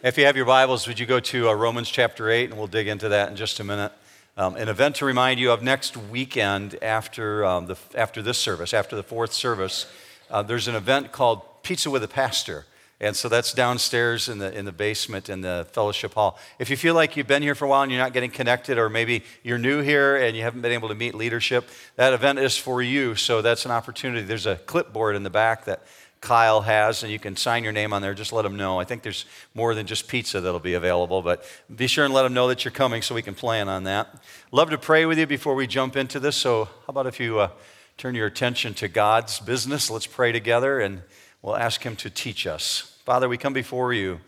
If you have your Bibles, would you go to uh, Romans chapter 8, and we'll dig into that in just a minute. Um, an event to remind you of next weekend after, um, the, after this service, after the fourth service, uh, there's an event called Pizza with a Pastor. And so that's downstairs in the, in the basement in the fellowship hall. If you feel like you've been here for a while and you're not getting connected, or maybe you're new here and you haven't been able to meet leadership, that event is for you. So that's an opportunity. There's a clipboard in the back that Kyle has, and you can sign your name on there. Just let them know. I think there's more than just pizza that'll be available, but be sure and let them know that you're coming so we can plan on that. Love to pray with you before we jump into this. So, how about if you uh, turn your attention to God's business? Let's pray together, and we'll ask Him to teach us. Father, we come before you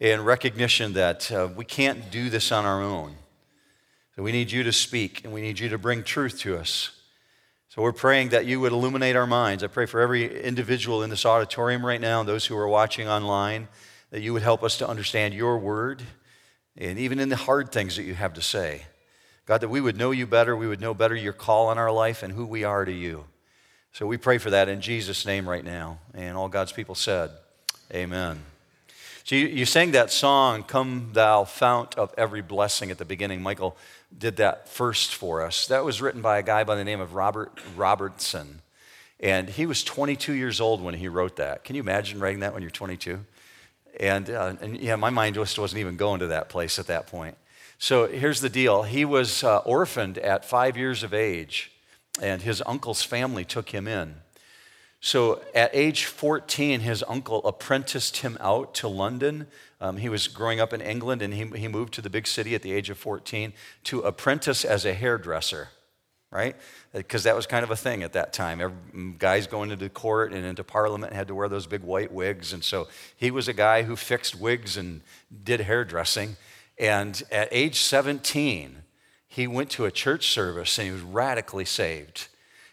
in recognition that uh, we can't do this on our own. So, we need you to speak, and we need you to bring truth to us. So we're praying that you would illuminate our minds. I pray for every individual in this auditorium right now, and those who are watching online, that you would help us to understand your word, and even in the hard things that you have to say. God, that we would know you better, we would know better your call on our life and who we are to you. So we pray for that in Jesus' name right now. And all God's people said, Amen. So you, you sang that song, Come Thou Fount of Every Blessing, at the beginning. Michael did that first for us. That was written by a guy by the name of Robert Robinson. And he was 22 years old when he wrote that. Can you imagine writing that when you're 22? And, uh, and yeah, my mind just wasn't even going to that place at that point. So here's the deal he was uh, orphaned at five years of age, and his uncle's family took him in. So at age 14, his uncle apprenticed him out to London. Um, he was growing up in England and he, he moved to the big city at the age of 14 to apprentice as a hairdresser, right? Because that was kind of a thing at that time. Every, mm, guys going into court and into parliament had to wear those big white wigs. And so he was a guy who fixed wigs and did hairdressing. And at age 17, he went to a church service and he was radically saved.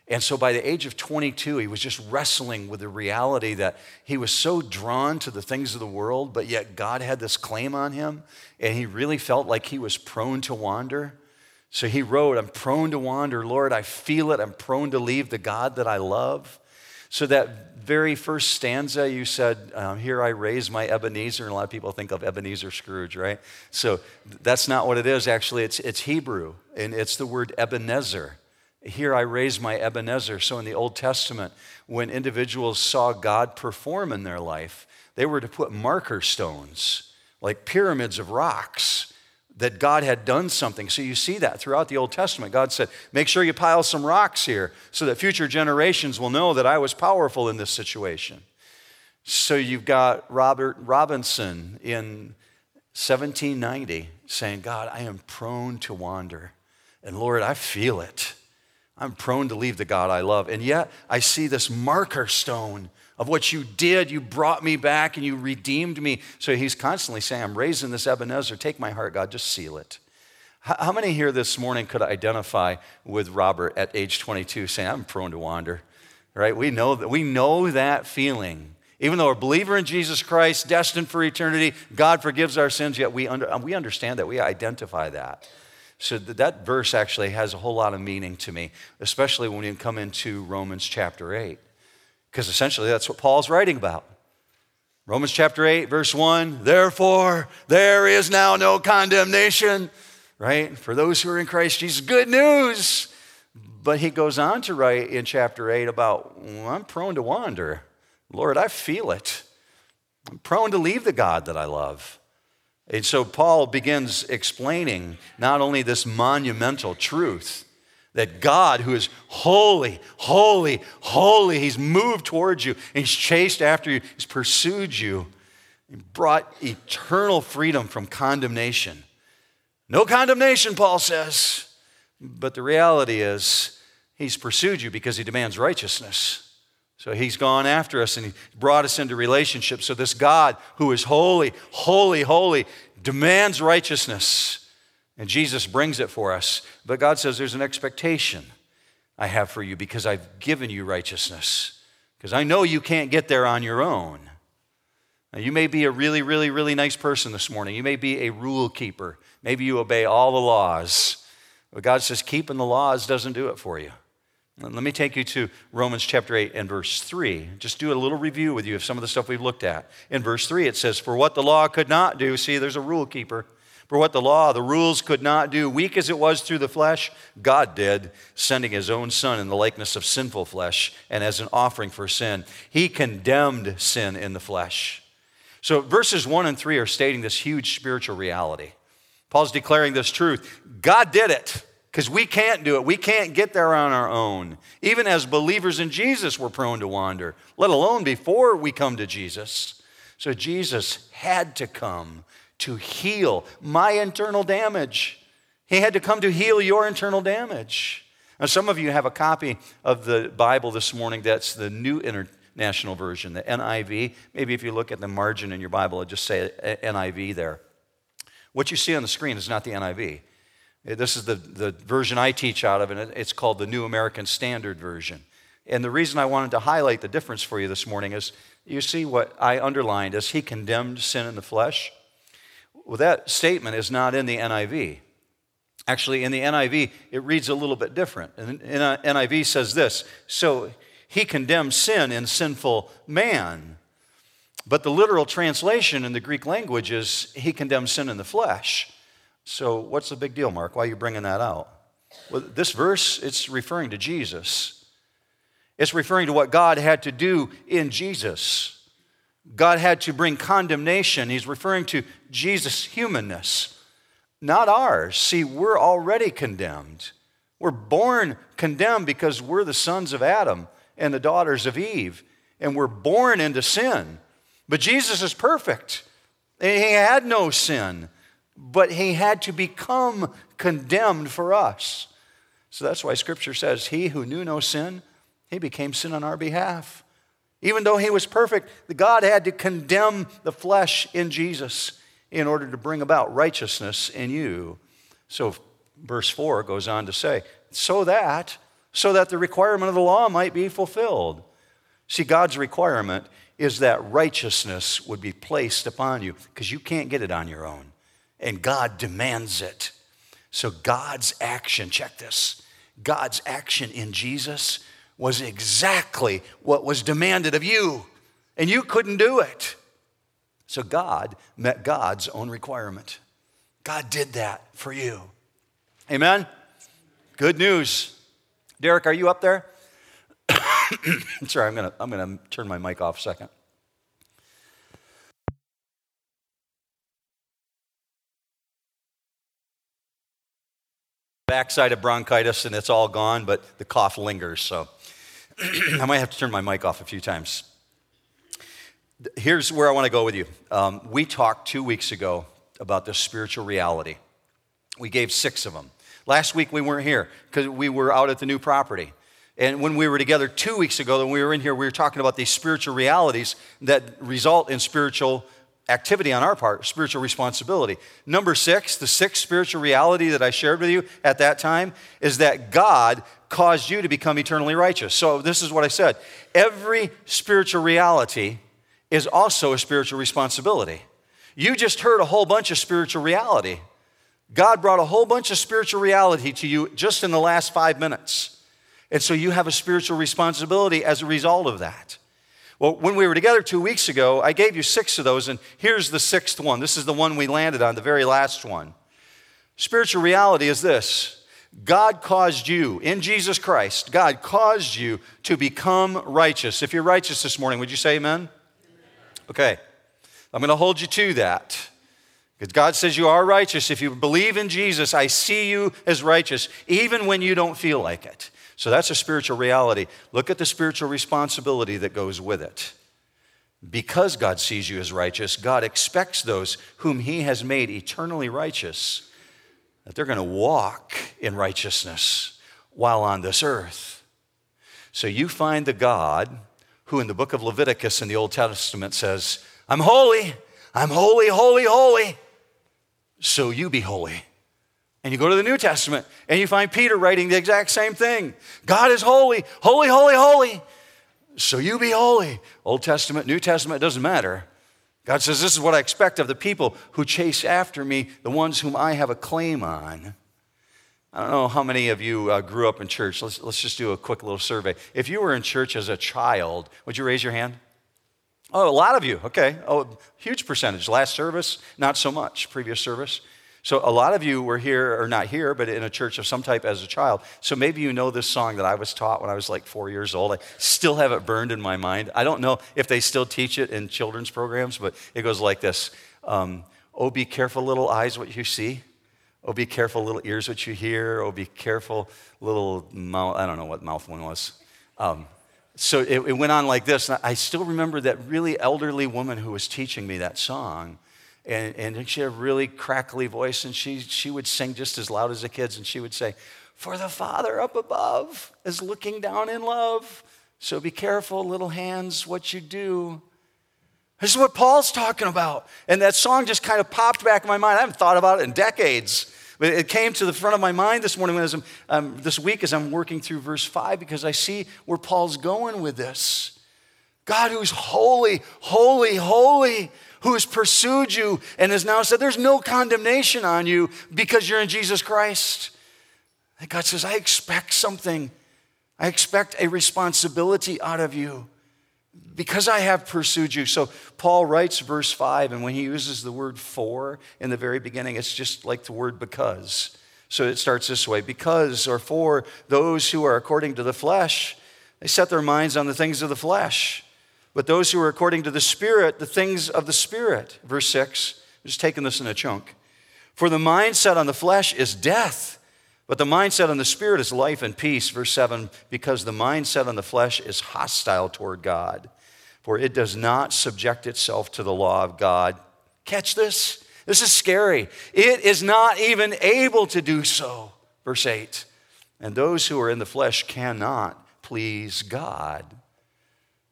And so by the age of 22, he was just wrestling with the reality that he was so drawn to the things of the world, but yet God had this claim on him, and he really felt like he was prone to wander. So he wrote, I'm prone to wander. Lord, I feel it. I'm prone to leave the God that I love. So that very first stanza, you said, um, Here I raise my Ebenezer. And a lot of people think of Ebenezer Scrooge, right? So that's not what it is. Actually, it's, it's Hebrew, and it's the word Ebenezer. Here I raise my Ebenezer. So in the Old Testament, when individuals saw God perform in their life, they were to put marker stones, like pyramids of rocks, that God had done something. So you see that throughout the Old Testament. God said, Make sure you pile some rocks here so that future generations will know that I was powerful in this situation. So you've got Robert Robinson in 1790 saying, God, I am prone to wander. And Lord, I feel it. I'm prone to leave the God I love. And yet I see this marker stone of what you did. You brought me back and you redeemed me. So he's constantly saying, I'm raising this Ebenezer. Take my heart, God, just seal it. How many here this morning could identify with Robert at age 22 saying, I'm prone to wander? Right? We know that, we know that feeling. Even though we're a believer in Jesus Christ, destined for eternity, God forgives our sins, yet we, under, we understand that. We identify that. So that verse actually has a whole lot of meaning to me, especially when you come into Romans chapter 8, because essentially that's what Paul's writing about. Romans chapter 8, verse 1 Therefore, there is now no condemnation, right? For those who are in Christ Jesus. Good news. But he goes on to write in chapter 8 about, well, I'm prone to wander. Lord, I feel it. I'm prone to leave the God that I love. And so Paul begins explaining not only this monumental truth that God, who is holy, holy, holy, he's moved towards you, he's chased after you, he's pursued you, and brought eternal freedom from condemnation. No condemnation, Paul says. But the reality is, he's pursued you because he demands righteousness. So he's gone after us and he brought us into relationship. So this God who is holy, holy, holy demands righteousness. And Jesus brings it for us. But God says there's an expectation I have for you because I've given you righteousness. Because I know you can't get there on your own. Now, you may be a really, really, really nice person this morning. You may be a rule keeper. Maybe you obey all the laws. But God says keeping the laws doesn't do it for you. Let me take you to Romans chapter 8 and verse 3. Just do a little review with you of some of the stuff we've looked at. In verse 3, it says, For what the law could not do, see, there's a rule keeper. For what the law, the rules could not do, weak as it was through the flesh, God did, sending his own Son in the likeness of sinful flesh and as an offering for sin. He condemned sin in the flesh. So verses 1 and 3 are stating this huge spiritual reality. Paul's declaring this truth God did it because we can't do it. We can't get there on our own. Even as believers in Jesus, we're prone to wander, let alone before we come to Jesus. So Jesus had to come to heal my internal damage. He had to come to heal your internal damage. Now, some of you have a copy of the Bible this morning that's the New International Version, the NIV. Maybe if you look at the margin in your Bible, it'll just say NIV there. What you see on the screen is not the NIV. Eh, this is the, the version I teach out of, and it's called the New American Standard Version. And the reason I wanted to highlight the difference for you this morning is you see what I underlined as he condemned sin in the flesh. Well, that statement is not in the NIV. Actually, in the NIV, it reads a little bit different. And NIV says this So he condemned sin in sinful man. But the literal translation in the Greek language is he condemned sin in the flesh. So, what's the big deal, Mark? Why are you bringing that out? Well, this verse, it's referring to Jesus. It's referring to what God had to do in Jesus. God had to bring condemnation. He's referring to Jesus' humanness, not ours. See, we're already condemned. We're born condemned because we're the sons of Adam and the daughters of Eve, and we're born into sin. But Jesus is perfect. He had no sin, but he had to become condemned for us. So that's why Scripture says, He who knew no sin, he became sin on our behalf. Even though he was perfect, God had to condemn the flesh in Jesus in order to bring about righteousness in you. So verse 4 goes on to say, so that so that the requirement of the law might be fulfilled. See, God's requirement is that righteousness would be placed upon you because you can't get it on your own. And God demands it. So God's action, check this God's action in Jesus was exactly what was demanded of you, and you couldn't do it. So God met God's own requirement. God did that for you. Amen? Good news. Derek, are you up there? Sorry, I'm going to I'm going to turn my mic off a second. Backside of bronchitis, and it's all gone, but the cough lingers, so I might have to turn my mic off a few times. Here's where I want to go with you. Um, we talked two weeks ago about the spiritual reality. We gave six of them. Last week we weren't here because we were out at the new property. And when we were together two weeks ago, when we were in here, we were talking about these spiritual realities that result in spiritual activity on our part, spiritual responsibility. Number six, the sixth spiritual reality that I shared with you at that time is that God caused you to become eternally righteous. So, this is what I said every spiritual reality is also a spiritual responsibility. You just heard a whole bunch of spiritual reality. God brought a whole bunch of spiritual reality to you just in the last five minutes. And so you have a spiritual responsibility as a result of that. Well, when we were together two weeks ago, I gave you six of those, and here's the sixth one. This is the one we landed on, the very last one. Spiritual reality is this God caused you, in Jesus Christ, God caused you to become righteous. If you're righteous this morning, would you say amen? Okay. I'm going to hold you to that. Because God says you are righteous. If you believe in Jesus, I see you as righteous, even when you don't feel like it. So that's a spiritual reality. Look at the spiritual responsibility that goes with it. Because God sees you as righteous, God expects those whom He has made eternally righteous that they're going to walk in righteousness while on this earth. So you find the God who in the book of Leviticus in the Old Testament says, I'm holy, I'm holy, holy, holy. So you be holy. And you go to the New Testament and you find Peter writing the exact same thing God is holy, holy, holy, holy. So you be holy. Old Testament, New Testament, doesn't matter. God says, This is what I expect of the people who chase after me, the ones whom I have a claim on. I don't know how many of you uh, grew up in church. Let's, let's just do a quick little survey. If you were in church as a child, would you raise your hand? Oh, a lot of you. Okay. Oh, huge percentage. Last service, not so much. Previous service. So a lot of you were here, or not here, but in a church of some type as a child. So maybe you know this song that I was taught when I was like four years old. I still have it burned in my mind. I don't know if they still teach it in children's programs, but it goes like this um, Oh, be careful, little eyes, what you see. Oh, be careful, little ears, what you hear. Oh, be careful, little mouth. I don't know what mouth one was. Um, so it, it, went on like this. I still remember that really elderly woman who was teaching me that song. And, and she had a really crackly voice, and she, she would sing just as loud as the kids, and she would say, For the Father up above is looking down in love. So be careful, little hands, what you do. This is what Paul's talking about. And that song just kind of popped back in my mind. I haven't thought about it in decades. But it came to the front of my mind this morning, I'm, um, this week, as I'm working through verse 5, because I see where Paul's going with this. God, who's holy, holy, holy, who has pursued you and has now said, There's no condemnation on you because you're in Jesus Christ. And God says, I expect something. I expect a responsibility out of you because I have pursued you. So Paul writes verse 5, and when he uses the word for in the very beginning, it's just like the word because. So it starts this way because or for those who are according to the flesh, they set their minds on the things of the flesh. But those who are according to the Spirit, the things of the Spirit. Verse 6, I'm just taking this in a chunk. For the mindset on the flesh is death, but the mindset on the Spirit is life and peace. Verse 7, because the mindset on the flesh is hostile toward God for it does not subject itself to the law of God. Catch this? This is scary. It is not even able to do so. Verse 8. And those who are in the flesh cannot please God.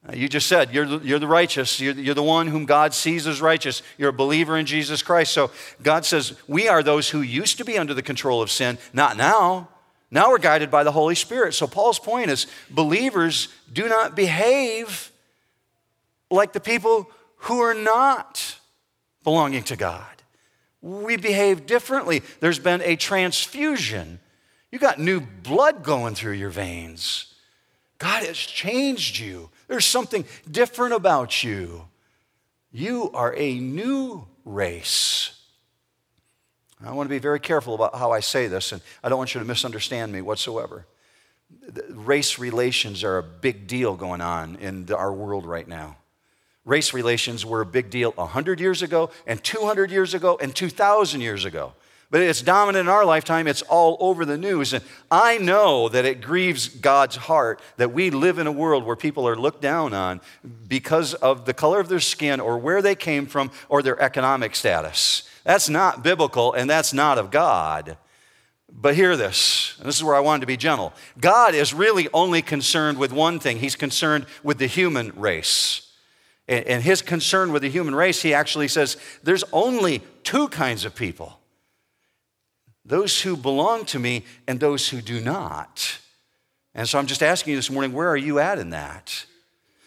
Now, you just said you're the, you're the righteous. You're, you're the one whom God sees as righteous. You're a believer in Jesus Christ. So God says, We are those who used to be under the control of sin, not now. Now we're guided by the Holy Spirit. So Paul's point is believers do not behave like the people who are not belonging to God. We behave differently. There's been a transfusion. You got new blood going through your veins. God has changed you. There's something different about you. You are a new race. I want to be very careful about how I say this, and I don't want you to misunderstand me whatsoever. Race relations are a big deal going on in our world right now. Race relations were a big deal 100 years ago, and 200 years ago, and 2,000 years ago. But it's dominant in our lifetime. It's all over the news. And I know that it grieves God's heart that we live in a world where people are looked down on because of the color of their skin or where they came from or their economic status. That's not biblical and that's not of God. But hear this, and this is where I wanted to be gentle. God is really only concerned with one thing He's concerned with the human race. And his concern with the human race, he actually says there's only two kinds of people those who belong to me and those who do not. And so I'm just asking you this morning, where are you at in that?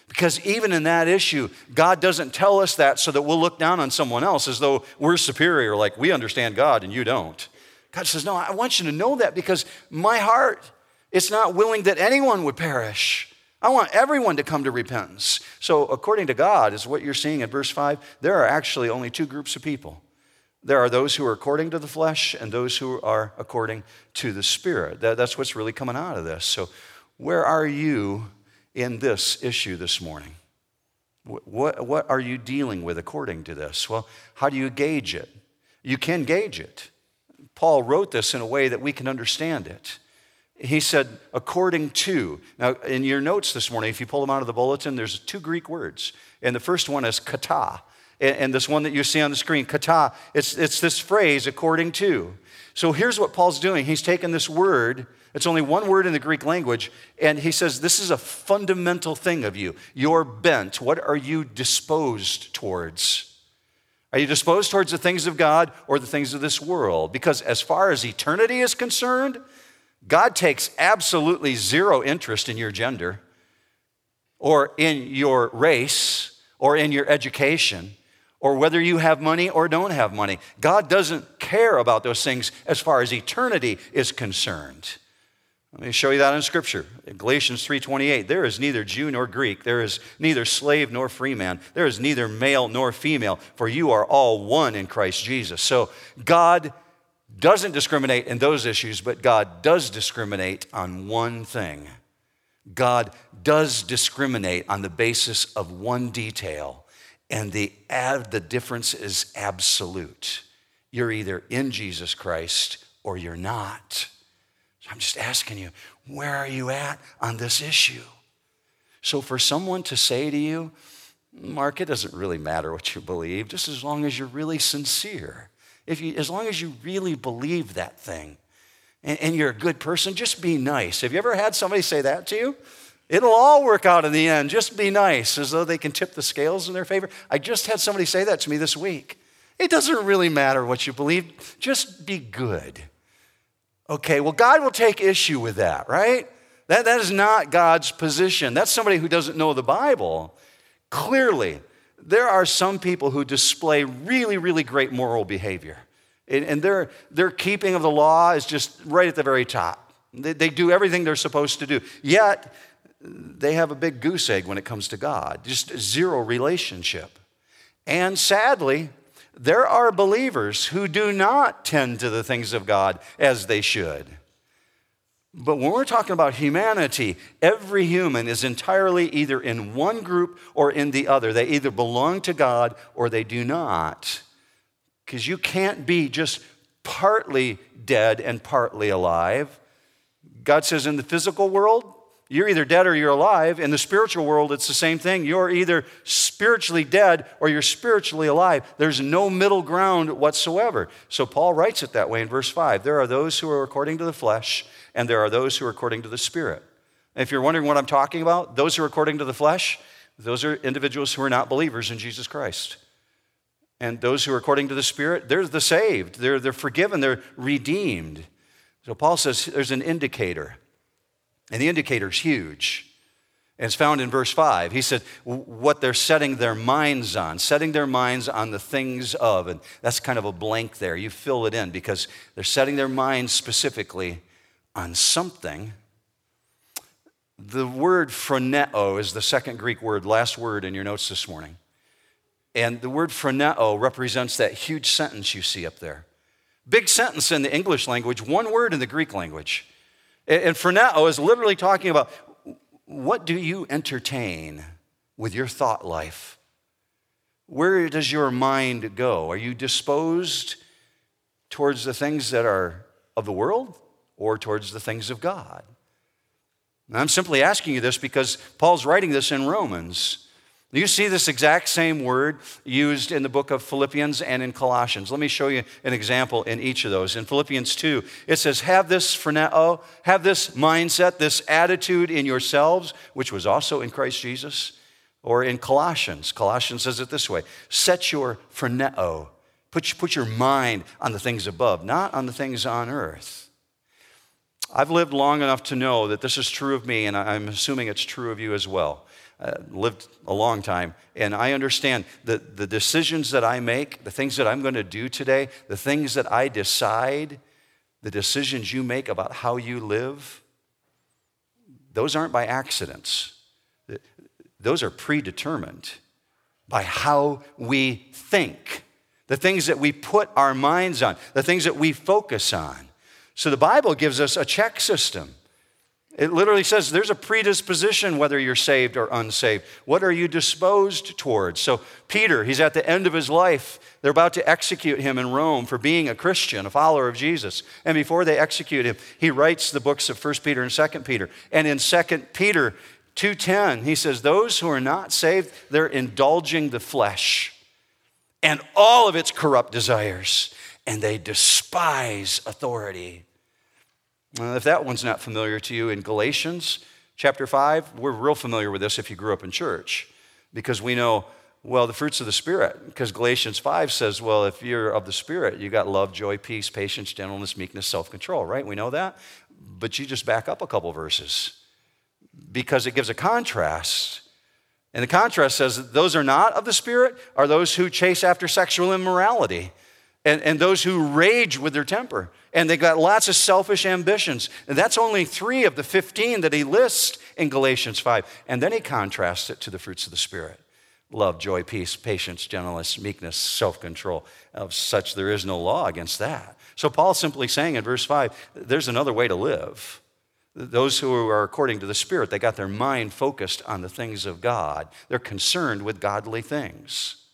Because even in that issue, God doesn't tell us that so that we'll look down on someone else as though we're superior, like we understand God and you don't. God says, No, I want you to know that because my heart is not willing that anyone would perish. I want everyone to come to repentance. So, according to God, is what you're seeing in verse 5, there are actually only two groups of people. There are those who are according to the flesh and those who are according to the Spirit. That, that's what's really coming out of this. So, where are you in this issue this morning? What, what are you dealing with according to this? Well, how do you gauge it? You can gauge it. Paul wrote this in a way that we can understand it. He said, according to. Now, in your notes this morning, if you pull them out of the bulletin, there's two Greek words. And the first one is kata. And this one that you see on the screen, kata, it's, it's this phrase, according to. So here's what Paul's doing. He's taken this word, it's only one word in the Greek language, and he says, This is a fundamental thing of you. Your bent. What are you disposed towards? Are you disposed towards the things of God or the things of this world? Because as far as eternity is concerned, God takes absolutely zero interest in your gender or in your race or in your education or whether you have money or don't have money. God doesn't care about those things as far as eternity is concerned. Let me show you that in scripture. In Galatians 3:28, there is neither Jew nor Greek, there is neither slave nor free man, there is neither male nor female, for you are all one in Christ Jesus. So God doesn't discriminate in those issues, but God does discriminate on one thing. God does discriminate on the basis of one detail, and the, ad, the difference is absolute. You're either in Jesus Christ or you're not. So I'm just asking you, where are you at on this issue? So for someone to say to you, Mark, it doesn't really matter what you believe, just as long as you're really sincere. If you, as long as you really believe that thing and, and you're a good person, just be nice. Have you ever had somebody say that to you? It'll all work out in the end. Just be nice, as though they can tip the scales in their favor. I just had somebody say that to me this week. It doesn't really matter what you believe, just be good. Okay, well, God will take issue with that, right? That, that is not God's position. That's somebody who doesn't know the Bible. Clearly, there are some people who display really, really great moral behavior. And their, their keeping of the law is just right at the very top. They, they do everything they're supposed to do. Yet, they have a big goose egg when it comes to God, just zero relationship. And sadly, there are believers who do not tend to the things of God as they should. But when we're talking about humanity, every human is entirely either in one group or in the other. They either belong to God or they do not. Because you can't be just partly dead and partly alive. God says in the physical world, you're either dead or you're alive. In the spiritual world, it's the same thing. You're either spiritually dead or you're spiritually alive. There's no middle ground whatsoever. So Paul writes it that way in verse 5. There are those who are according to the flesh, and there are those who are according to the spirit. If you're wondering what I'm talking about, those who are according to the flesh, those are individuals who are not believers in Jesus Christ. And those who are according to the Spirit, they're the saved. They're, they're forgiven. They're redeemed. So Paul says there's an indicator. And the indicator is huge. It's found in verse 5. He said, what they're setting their minds on, setting their minds on the things of. And that's kind of a blank there. You fill it in because they're setting their minds specifically on something. The word phroneo is the second Greek word, last word in your notes this morning. And the word phroneo represents that huge sentence you see up there. Big sentence in the English language, one word in the Greek language. And phroneo is literally talking about what do you entertain with your thought life? Where does your mind go? Are you disposed towards the things that are of the world or towards the things of God? And I'm simply asking you this because Paul's writing this in Romans. You see this exact same word used in the book of Philippians and in Colossians. Let me show you an example in each of those. In Philippians 2, it says, Have this phroneo, have this mindset, this attitude in yourselves, which was also in Christ Jesus. Or in Colossians, Colossians says it this way Set your phroneo, put, put your mind on the things above, not on the things on earth. I've lived long enough to know that this is true of me, and I'm assuming it's true of you as well uh, lived a long time, and I understand that the decisions that I make, the things that I'm going to do today, the things that I decide, the decisions you make about how you live, those aren't by accidents. Those are predetermined by how we think, the things that we put our minds on, the things that we focus on. So the Bible gives us a check system. It literally says there's a predisposition whether you're saved or unsaved. What are you disposed towards? So, Peter, he's at the end of his life. They're about to execute him in Rome for being a Christian, a follower of Jesus. And before they execute him, he writes the books of 1 Peter and 2 Peter. And in 2 Peter 2:10, he says, "Those who are not saved, they're indulging the flesh and all of its corrupt desires, and they despise authority." If that one's not familiar to you, in Galatians chapter 5, we're real familiar with this if you grew up in church because we know, well, the fruits of the Spirit. Because Galatians 5 says, well, if you're of the Spirit, you got love, joy, peace, patience, gentleness, meekness, self control, right? We know that. But you just back up a couple verses because it gives a contrast. And the contrast says those are not of the Spirit are those who chase after sexual immorality and, and those who rage with their temper. And they got lots of selfish ambitions. And that's only three of the 15 that he lists in Galatians 5. And then he contrasts it to the fruits of the Spirit love, joy, peace, patience, gentleness, meekness, self control. Of such there is no law against that. So Paul's simply saying in verse 5 there's another way to live. Those who are according to the Spirit, they got their mind focused on the things of God. They're concerned with godly things.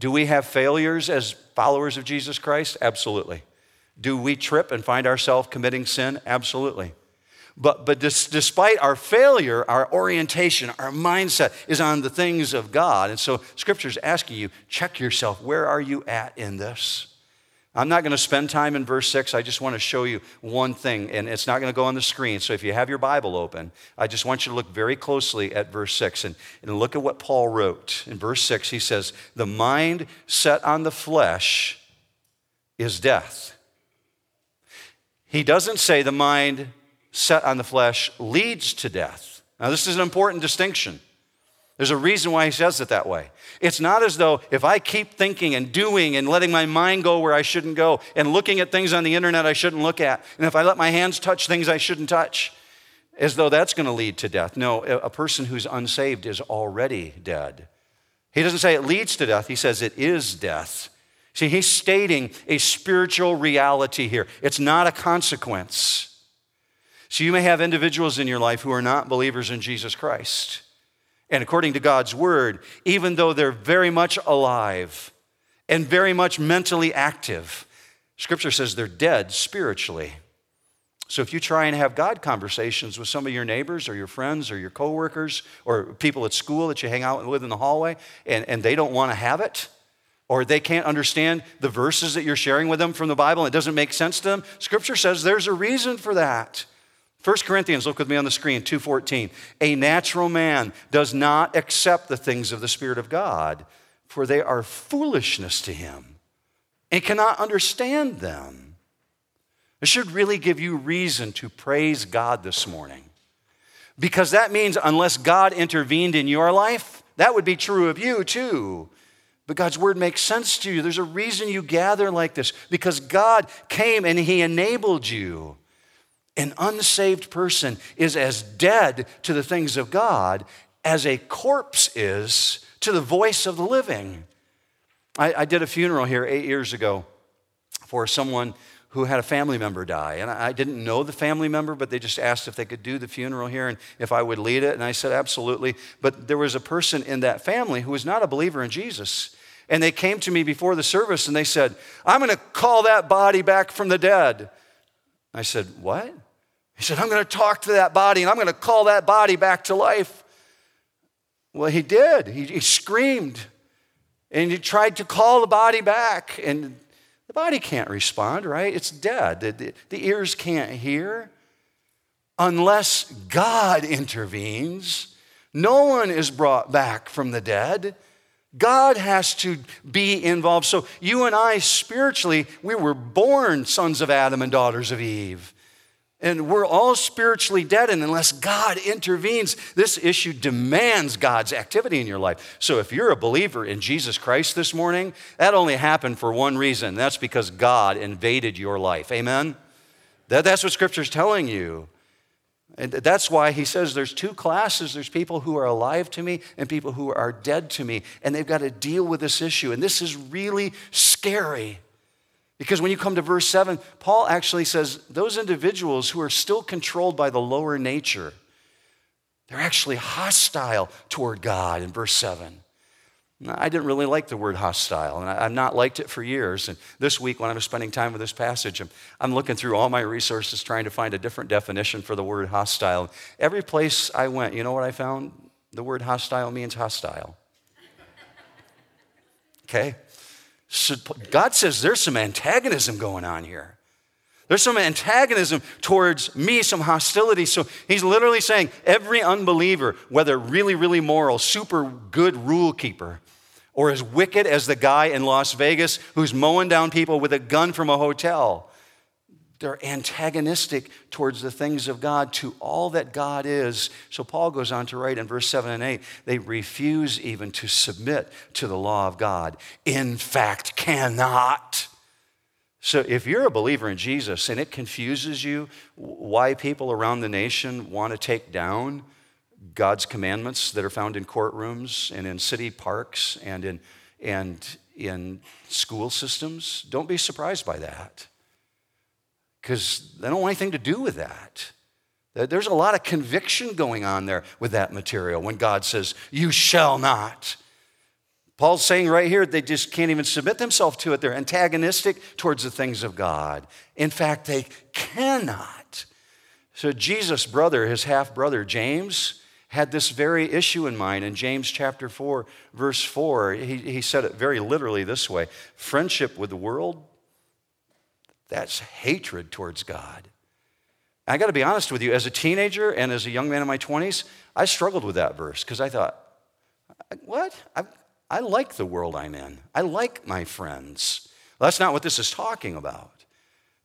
Do we have failures as followers of Jesus Christ? Absolutely. Do we trip and find ourselves committing sin? Absolutely. But, but dis, despite our failure, our orientation, our mindset is on the things of God. And so Scripture is asking you, check yourself. Where are you at in this? I'm not going to spend time in verse 6. I just want to show you one thing, and it's not going to go on the screen. So if you have your Bible open, I just want you to look very closely at verse 6 and, and look at what Paul wrote. In verse 6, he says, The mind set on the flesh is death. He doesn't say the mind set on the flesh leads to death. Now, this is an important distinction. There's a reason why he says it that way. It's not as though if I keep thinking and doing and letting my mind go where I shouldn't go and looking at things on the internet I shouldn't look at, and if I let my hands touch things I shouldn't touch, as though that's going to lead to death. No, a person who's unsaved is already dead. He doesn't say it leads to death, he says it is death. See, he's stating a spiritual reality here, it's not a consequence. So you may have individuals in your life who are not believers in Jesus Christ. And according to God's word, even though they're very much alive and very much mentally active, Scripture says they're dead spiritually. So if you try and have God conversations with some of your neighbors or your friends or your coworkers or people at school that you hang out with in the hallway and, and they don't want to have it, or they can't understand the verses that you're sharing with them from the Bible and it doesn't make sense to them, Scripture says there's a reason for that. 1 Corinthians, look with me on the screen, 2:14. A natural man does not accept the things of the Spirit of God, for they are foolishness to him, and cannot understand them. It should really give you reason to praise God this morning. Because that means unless God intervened in your life, that would be true of you too. But God's word makes sense to you. There's a reason you gather like this because God came and He enabled you. An unsaved person is as dead to the things of God as a corpse is to the voice of the living. I, I did a funeral here eight years ago for someone who had a family member die. And I didn't know the family member, but they just asked if they could do the funeral here and if I would lead it. And I said, absolutely. But there was a person in that family who was not a believer in Jesus. And they came to me before the service and they said, I'm going to call that body back from the dead. I said, What? He said, I'm going to talk to that body and I'm going to call that body back to life. Well, he did. He, he screamed and he tried to call the body back, and the body can't respond, right? It's dead. The, the, the ears can't hear. Unless God intervenes, no one is brought back from the dead. God has to be involved. So, you and I, spiritually, we were born sons of Adam and daughters of Eve. And we're all spiritually dead, and unless God intervenes, this issue demands God's activity in your life. So, if you're a believer in Jesus Christ this morning, that only happened for one reason that's because God invaded your life. Amen? That, that's what Scripture's telling you. And that's why he says there's two classes there's people who are alive to me and people who are dead to me, and they've got to deal with this issue. And this is really scary. Because when you come to verse 7, Paul actually says those individuals who are still controlled by the lower nature, they're actually hostile toward God in verse 7. I didn't really like the word hostile, and I've not liked it for years. And this week, when I was spending time with this passage, I'm, I'm looking through all my resources trying to find a different definition for the word hostile. Every place I went, you know what I found? The word hostile means hostile. Okay? God says there's some antagonism going on here. There's some antagonism towards me, some hostility. So he's literally saying every unbeliever, whether really, really moral, super good rule keeper, or as wicked as the guy in Las Vegas who's mowing down people with a gun from a hotel, they're antagonistic towards the things of God, to all that God is. So Paul goes on to write in verse 7 and 8 they refuse even to submit to the law of God. In fact, cannot. So if you're a believer in Jesus and it confuses you why people around the nation want to take down God's commandments that are found in courtrooms and in city parks and in, and in school systems, don't be surprised by that. Because they don't want anything to do with that. There's a lot of conviction going on there with that material when God says, You shall not. Paul's saying right here, they just can't even submit themselves to it. They're antagonistic towards the things of God. In fact, they cannot. So, Jesus' brother, his half brother, James, had this very issue in mind. In James chapter 4, verse 4, he, he said it very literally this way Friendship with the world, that's hatred towards God. I got to be honest with you, as a teenager and as a young man in my 20s, I struggled with that verse because I thought, what? I, I like the world I'm in. I like my friends. Well, that's not what this is talking about.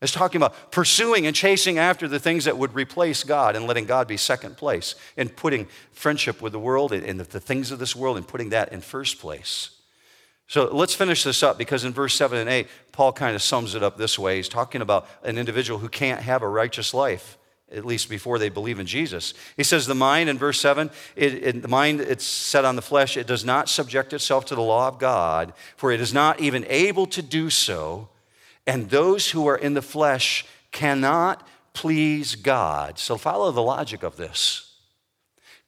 It's talking about pursuing and chasing after the things that would replace God and letting God be second place and putting friendship with the world and the things of this world and putting that in first place. So let's finish this up because in verse 7 and 8, Paul kind of sums it up this way. He's talking about an individual who can't have a righteous life, at least before they believe in Jesus. He says, The mind, in verse 7, it, it, the mind, it's set on the flesh, it does not subject itself to the law of God, for it is not even able to do so. And those who are in the flesh cannot please God. So follow the logic of this.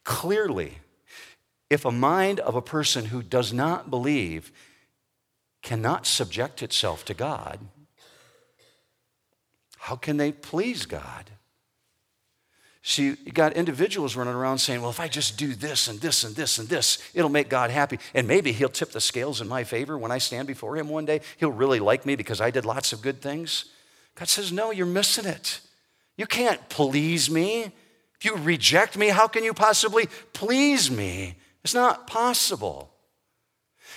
Clearly, if a mind of a person who does not believe cannot subject itself to God, how can they please God? See, you got individuals running around saying, well, if I just do this and this and this and this, it'll make God happy. And maybe he'll tip the scales in my favor when I stand before him one day. He'll really like me because I did lots of good things. God says, no, you're missing it. You can't please me. If you reject me, how can you possibly please me? It's not possible.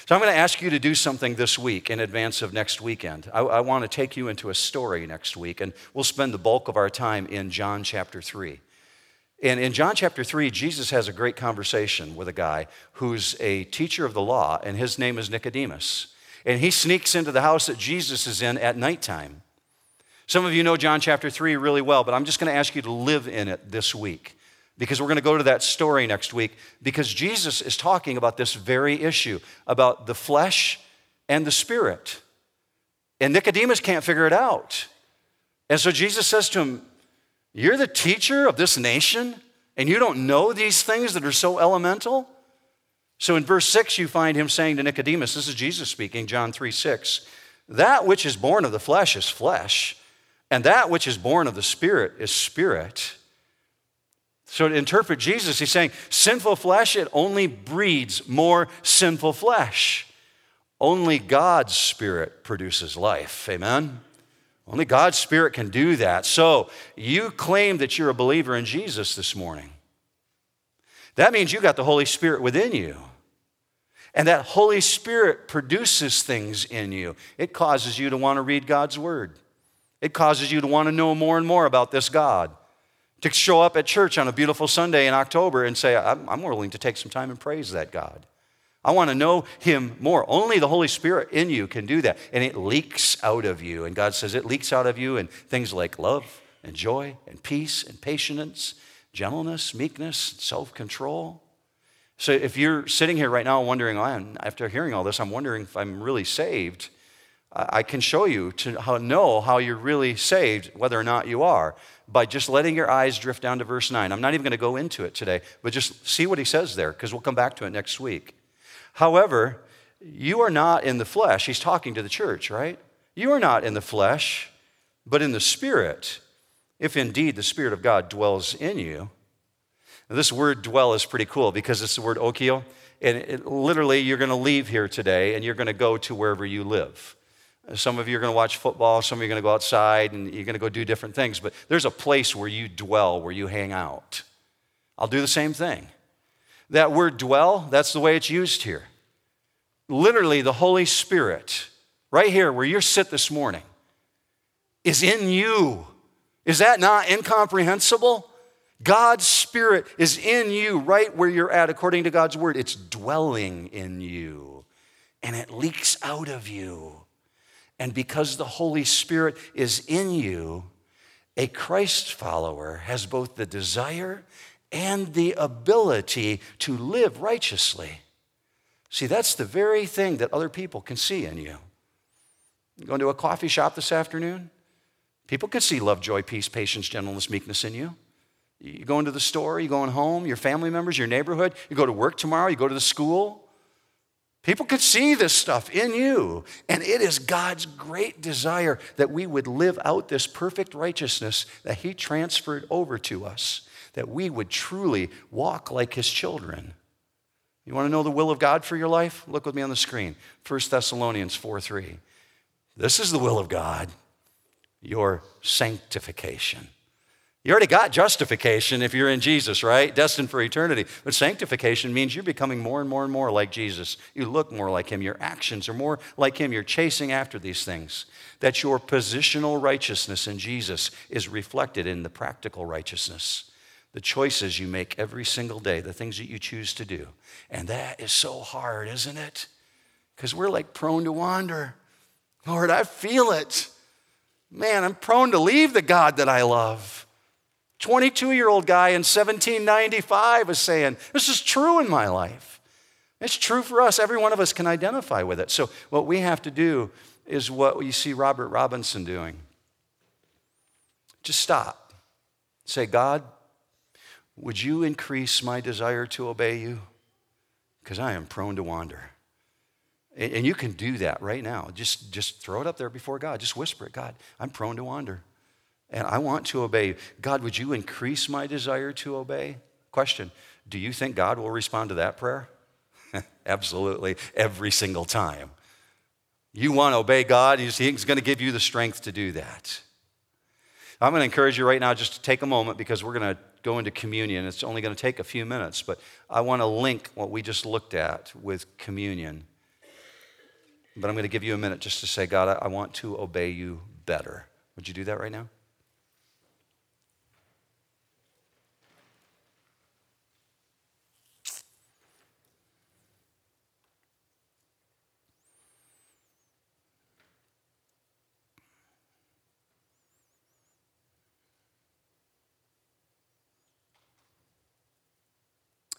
So I'm going to ask you to do something this week in advance of next weekend. I, I, want to take you into a story next week, and we'll spend the bulk of our time in John chapter 3. And in John chapter 3, Jesus has a great conversation with a guy who's a teacher of the law, and his name is Nicodemus. And he sneaks into the house that Jesus is in at nighttime. Some of you know John chapter 3 really well, but I'm just going to ask you to live in it this week because we're going to go to that story next week because Jesus is talking about this very issue about the flesh and the spirit. And Nicodemus can't figure it out. And so Jesus says to him, You're the teacher of this nation, and you don't know these things that are so elemental? So in verse 6, you find him saying to Nicodemus, This is Jesus speaking, John 3 6, That which is born of the flesh is flesh, and that which is born of the spirit is spirit. So to interpret Jesus, he's saying sinful flesh, it only breeds more sinful flesh. Only God's Spirit produces life. Amen? Only God's Spirit can do that. So you claim that you're a believer in Jesus this morning. That means you got the Holy Spirit within you. And that Holy Spirit produces things in you. It causes you to want to read God's Word. It causes you to want to know more and more about this God to show up at church on a beautiful Sunday in October and say, I'm, willing to take some time and praise that God. I want to know Him more. Only the Holy Spirit in you can do that. And it leaks out of you. And God says it leaks out of you in things like love and joy and peace and patience, gentleness, meekness, self control. So if you're sitting here right now wondering, oh, after hearing all this, I'm wondering if I'm really saved, I can show you to know how you're really saved, whether or not you are by just letting your eyes drift down to verse 9. I'm not even going to go into it today, but just see what he says there, because we'll come back to it next week. However, you are not in the flesh. He's talking to the church, right? You are not in the flesh, but in the Spirit, if indeed the Spirit of God dwells in you. Now, this word dwell is pretty cool because it's the word oikeo. And it, literally, you're going to leave here today and you're going to go to wherever you live. Some of you are going to watch football, some of you are going to go outside and you're going to go do different things, but there's a place where you dwell, where you hang out. I'll do the same thing. That word dwell, that's the way it's used here. Literally, the Holy Spirit, right here where you're sit this morning, is in you. Is that not incomprehensible? God's Spirit is in you right where you're at, according to God's word. It's dwelling in you, and it leaks out of you And because the Holy Spirit is in you, a Christ follower has both the desire and the ability to live righteously. See, that's the very thing that other people can see in you. going to a coffee shop this afternoon? People can see love, joy, peace, patience, gentleness, meekness in you. You go into the store, you going home, your family members, your neighborhood, you go to work tomorrow, you go to the school. People could see this stuff in you. And it is God's great desire that we would live out this perfect righteousness that He transferred over to us, that we would truly walk like His children. You want to know the will of God for your life? Look with me on the screen 1 Thessalonians 4 3. This is the will of God, your sanctification. You already got justification if you're in Jesus, right? Destined for eternity. But sanctification means you're becoming more and more and more like Jesus. You look more like Him. Your actions are more like Him. You're chasing after these things. That your positional righteousness in Jesus is reflected in the practical righteousness, the choices you make every single day, the things that you choose to do. And that is so hard, isn't it? Because we're like prone to wander. Lord, I feel it. Man, I'm prone to leave the God that I love. 22 year old guy in 1795 is saying, This is true in my life. It's true for us. Every one of us can identify with it. So, what we have to do is what you see Robert Robinson doing. Just stop. Say, God, would you increase my desire to obey you? Because I am prone to wander. And you can do that right now. Just, just throw it up there before God. Just whisper it God, I'm prone to wander. And I want to obey. God, would you increase my desire to obey? Question Do you think God will respond to that prayer? Absolutely, every single time. You want to obey God, He's going to give you the strength to do that. I'm going to encourage you right now just to take a moment because we're going to go into communion. It's only going to take a few minutes, but I want to link what we just looked at with communion. But I'm going to give you a minute just to say, God, I want to obey you better. Would you do that right now?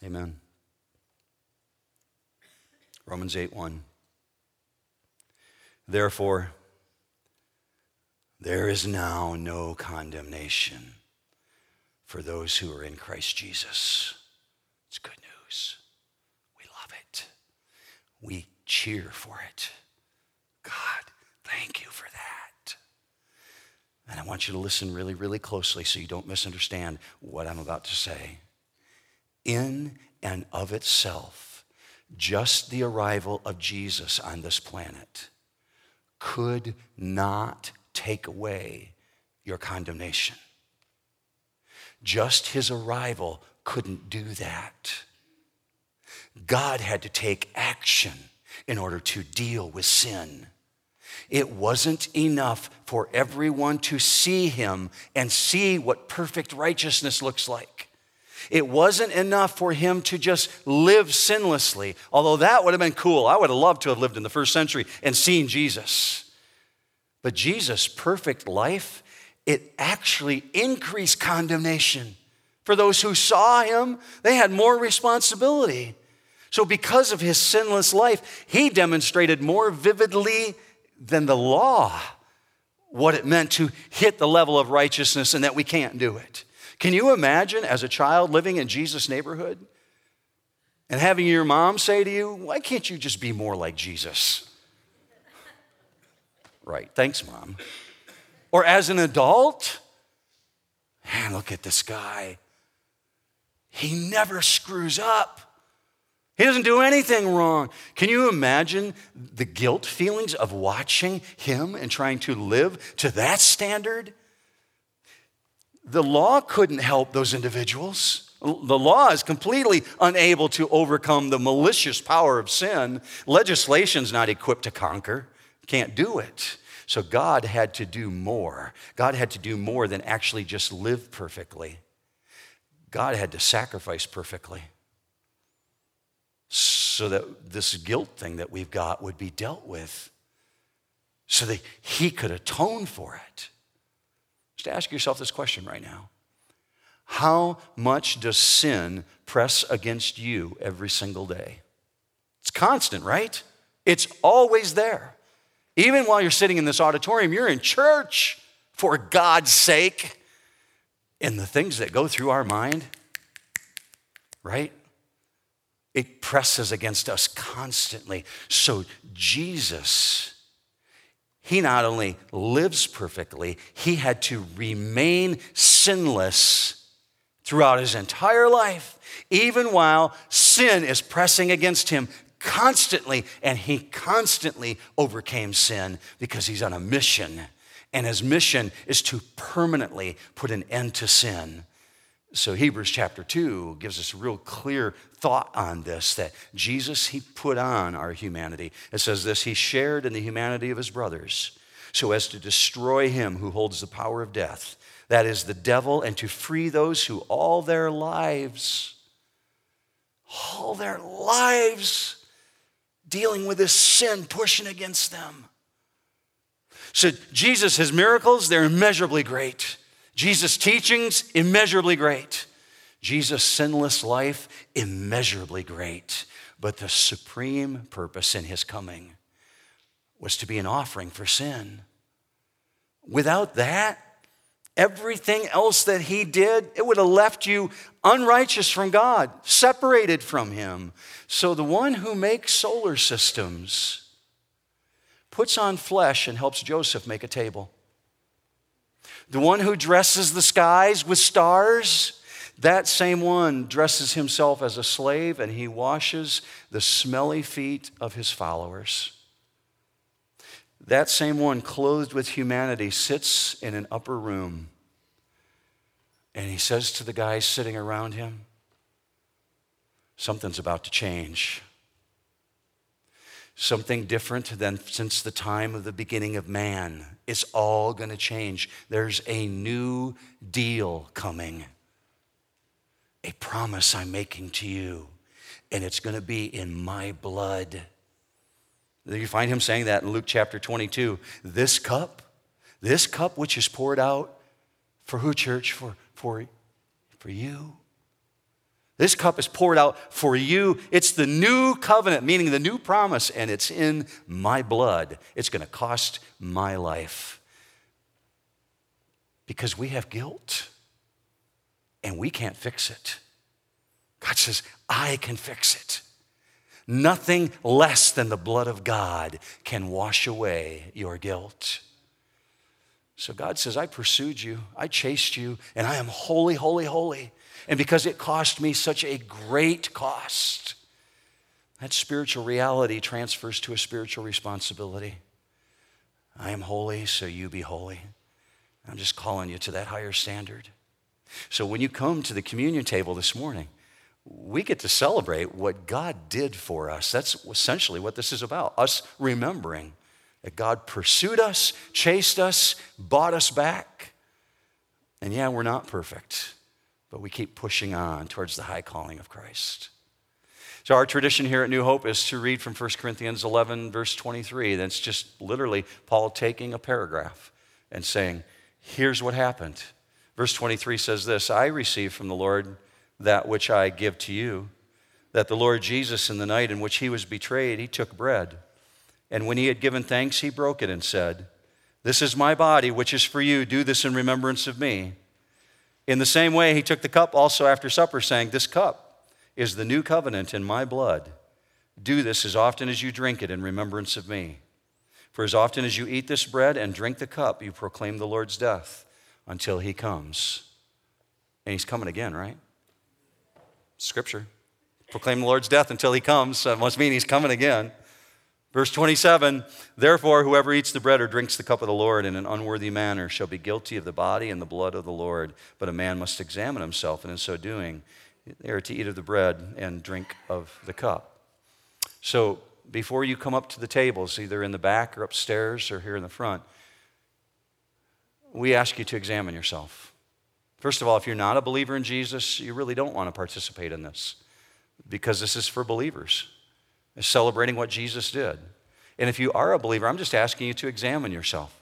Amen. Romans 8 1. Therefore, there is now no condemnation for those who are in Christ Jesus. It's good news. We love it. We cheer for it. God, thank you for that. And I want you to listen really, really closely so you don't misunderstand what I'm about to say in and of itself, just the arrival of Jesus on this planet could not take away your condemnation. Just his arrival couldn't do that. God had to take action in order to deal with sin. It wasn't enough for everyone to see him and see what perfect righteousness looks like. It wasn't enough for him to just live sinlessly, although that would have been cool. I would have loved to have lived in the first century and seen Jesus. But Jesus' perfect life, it actually increased condemnation. For those who saw him, they had more responsibility. So, because of his sinless life, he demonstrated more vividly than the law what it meant to hit the level of righteousness and that we can't do it. Can you imagine as a child living in Jesus' neighborhood and having your mom say to you, Why can't you just be more like Jesus? Right, thanks, mom. Or as an adult, man, look at this guy. He never screws up. He doesn't do anything wrong. Can you imagine the guilt feelings of watching him and trying to live to that standard? The law couldn't help those individuals. The law is completely unable to overcome the malicious power of sin. Legislation's not equipped to conquer, can't do it. So God had to do more. God had to do more than actually just live perfectly. God had to sacrifice perfectly so that this guilt thing that we've got would be dealt with so that he could atone for it. Just ask yourself this question right now How much does sin press against you every single day? It's constant, right? It's always there. Even while you're sitting in this auditorium, you're in church for God's sake. And the things that go through our mind, right? It presses against us constantly. So, Jesus, he not only lives perfectly, he had to remain sinless throughout his entire life, even while sin is pressing against him constantly. And he constantly overcame sin because he's on a mission and his mission is to permanently put an end to sin. So, Hebrews chapter 2 gives us a real clear thought on this that Jesus, he put on our humanity. It says this He shared in the humanity of his brothers so as to destroy him who holds the power of death, that is, the devil, and to free those who all their lives, all their lives, dealing with this sin pushing against them so, Jesus, his miracles, they're immeasurably great. Jesus' teachings, immeasurably great. Jesus' sinless life, immeasurably great. But the supreme purpose in his coming was to be an offering for sin. Without that, everything else that he did, it would have left you unrighteous from God, separated from him. So the one who makes solar systems, puts on flesh and helps Joseph make a table. The one who dresses the skies with stars, that same one dresses himself as a slave and he washes the smelly feet of his followers. That same one, clothed with humanity, sits in an upper room and he says to the guys sitting around him, Something's about to change something different than since the time of the beginning of man. It's all going to change. There's a new deal coming, a promise I'm making to you, and it's going to be in my blood. You find him saying that in Luke chapter 22. This cup, this cup which is poured out for who, church? For, for, for you this cup is poured out for you. It's the new covenant, meaning the new promise, and it's in my blood. It's going to cost my life. Because we have guilt and we can't fix it. God says, I can fix it. Nothing less than the blood of God can wash away your guilt. So God says, I pursued you, I chased you, and I am holy, holy, holy. And because it cost me such a great cost, that spiritual reality transfers to a spiritual responsibility. I am holy, so you be holy. I'm just calling you to that higher standard. So when you come to the communion table this morning, we get to celebrate what God did for us. That's essentially what this is about us remembering that God pursued us, chased us, bought us back. And yeah, we're not perfect but we keep pushing on towards the high calling of Christ. So, our tradition here at New Hope is to read from 1 Corinthians 11, verse 23. That's just literally Paul taking a paragraph and saying, Here's what happened. Verse 23 says this I received from the Lord that which I give to you, that the Lord Jesus, in the night in which he was betrayed, he took bread. And when he had given thanks, he broke it and said, This is my body, which is for you. Do this in remembrance of me. In the same way, he took the cup also after supper, saying, This cup is the new covenant in my blood. Do this as often as you drink it in remembrance of me. For as often as you eat this bread and drink the cup, you proclaim the Lord's death until he comes. And he's coming again, right? Scripture. Proclaim the Lord's death until he comes. That must mean he's coming again. Verse 27 Therefore, whoever eats the bread or drinks the cup of the Lord in an unworthy manner shall be guilty of the body and the blood of the Lord. But a man must examine himself, and in so doing, they are to eat of the bread and drink of the cup. So, before you come up to the tables, either in the back or upstairs or here in the front, we ask you to examine yourself. First of all, if you're not a believer in Jesus, you really don't want to participate in this because this is for believers is celebrating what Jesus did. And if you are a believer, I'm just asking you to examine yourself.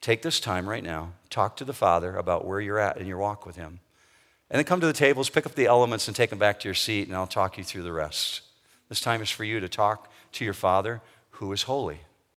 Take this time right now, talk to the Father about where you're at in your walk with Him. And then come to the tables, pick up the elements, and take them back to your seat, and I'll talk you through the rest. This time is for you to talk to your Father who is holy.